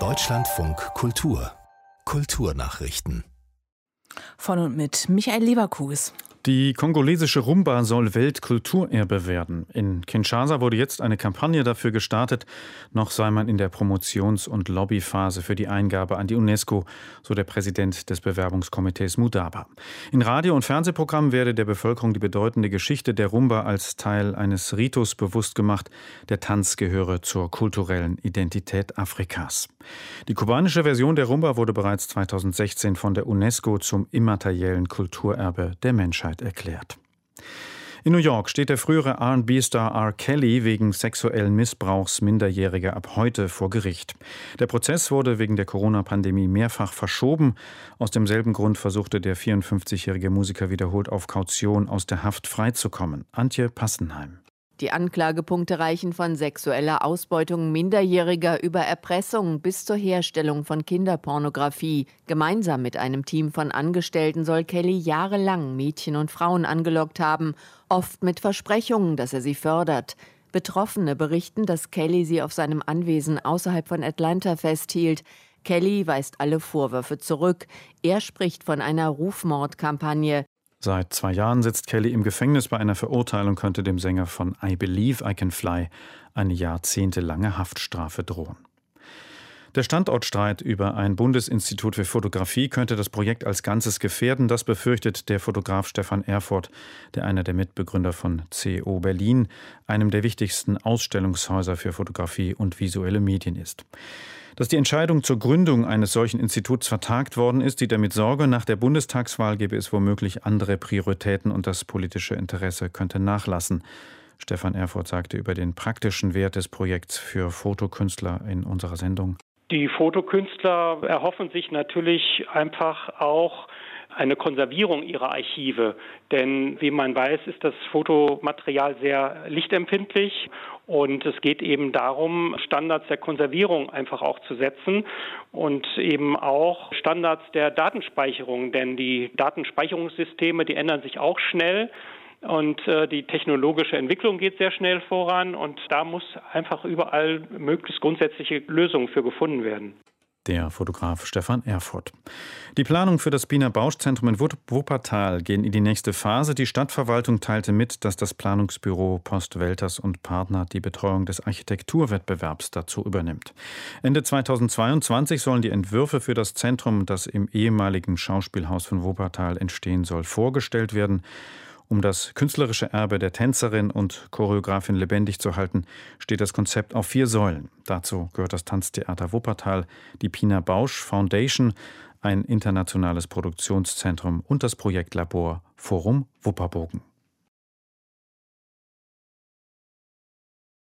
Deutschlandfunk Kultur Kulturnachrichten von und mit Michael Leverkues. Die kongolesische Rumba soll Weltkulturerbe werden. In Kinshasa wurde jetzt eine Kampagne dafür gestartet. Noch sei man in der Promotions- und Lobbyphase für die Eingabe an die UNESCO, so der Präsident des Bewerbungskomitees Mudaba. In Radio- und Fernsehprogrammen werde der Bevölkerung die bedeutende Geschichte der Rumba als Teil eines Ritus bewusst gemacht. Der Tanz gehöre zur kulturellen Identität Afrikas. Die kubanische Version der Rumba wurde bereits 2016 von der UNESCO zum immateriellen Kulturerbe der Menschheit Menschheit erklärt. In New York steht der frühere RB-Star R. Kelly wegen sexuellen Missbrauchs Minderjähriger ab heute vor Gericht. Der Prozess wurde wegen der Corona-Pandemie mehrfach verschoben. Aus demselben Grund versuchte der 54-jährige Musiker wiederholt auf Kaution aus der Haft freizukommen. Antje Passenheim. Die Anklagepunkte reichen von sexueller Ausbeutung Minderjähriger über Erpressung bis zur Herstellung von Kinderpornografie. Gemeinsam mit einem Team von Angestellten soll Kelly jahrelang Mädchen und Frauen angelockt haben, oft mit Versprechungen, dass er sie fördert. Betroffene berichten, dass Kelly sie auf seinem Anwesen außerhalb von Atlanta festhielt. Kelly weist alle Vorwürfe zurück. Er spricht von einer Rufmordkampagne. Seit zwei Jahren sitzt Kelly im Gefängnis. Bei einer Verurteilung könnte dem Sänger von I Believe I Can Fly eine jahrzehntelange Haftstrafe drohen. Der Standortstreit über ein Bundesinstitut für Fotografie könnte das Projekt als Ganzes gefährden. Das befürchtet der Fotograf Stefan Erfurt, der einer der Mitbegründer von CO Berlin, einem der wichtigsten Ausstellungshäuser für Fotografie und visuelle Medien ist. Dass die Entscheidung zur Gründung eines solchen Instituts vertagt worden ist, sieht er mit Sorge. Nach der Bundestagswahl gäbe es womöglich andere Prioritäten und das politische Interesse könnte nachlassen. Stefan Erfurt sagte über den praktischen Wert des Projekts für Fotokünstler in unserer Sendung. Die Fotokünstler erhoffen sich natürlich einfach auch eine Konservierung ihrer Archive. Denn wie man weiß, ist das Fotomaterial sehr lichtempfindlich und es geht eben darum, Standards der Konservierung einfach auch zu setzen und eben auch Standards der Datenspeicherung. Denn die Datenspeicherungssysteme, die ändern sich auch schnell. Und äh, die technologische Entwicklung geht sehr schnell voran und da muss einfach überall möglichst grundsätzliche Lösungen für gefunden werden der Fotograf Stefan Erfurt. Die Planungen für das Biener Bauschzentrum in Wuppertal gehen in die nächste Phase. Die Stadtverwaltung teilte mit, dass das Planungsbüro Post Welters und Partner die Betreuung des Architekturwettbewerbs dazu übernimmt. Ende 2022 sollen die Entwürfe für das Zentrum, das im ehemaligen Schauspielhaus von Wuppertal entstehen soll, vorgestellt werden. Um das künstlerische Erbe der Tänzerin und Choreografin lebendig zu halten, steht das Konzept auf vier Säulen. Dazu gehört das Tanztheater Wuppertal, die Pina Bausch Foundation, ein internationales Produktionszentrum und das Projektlabor Forum Wupperbogen.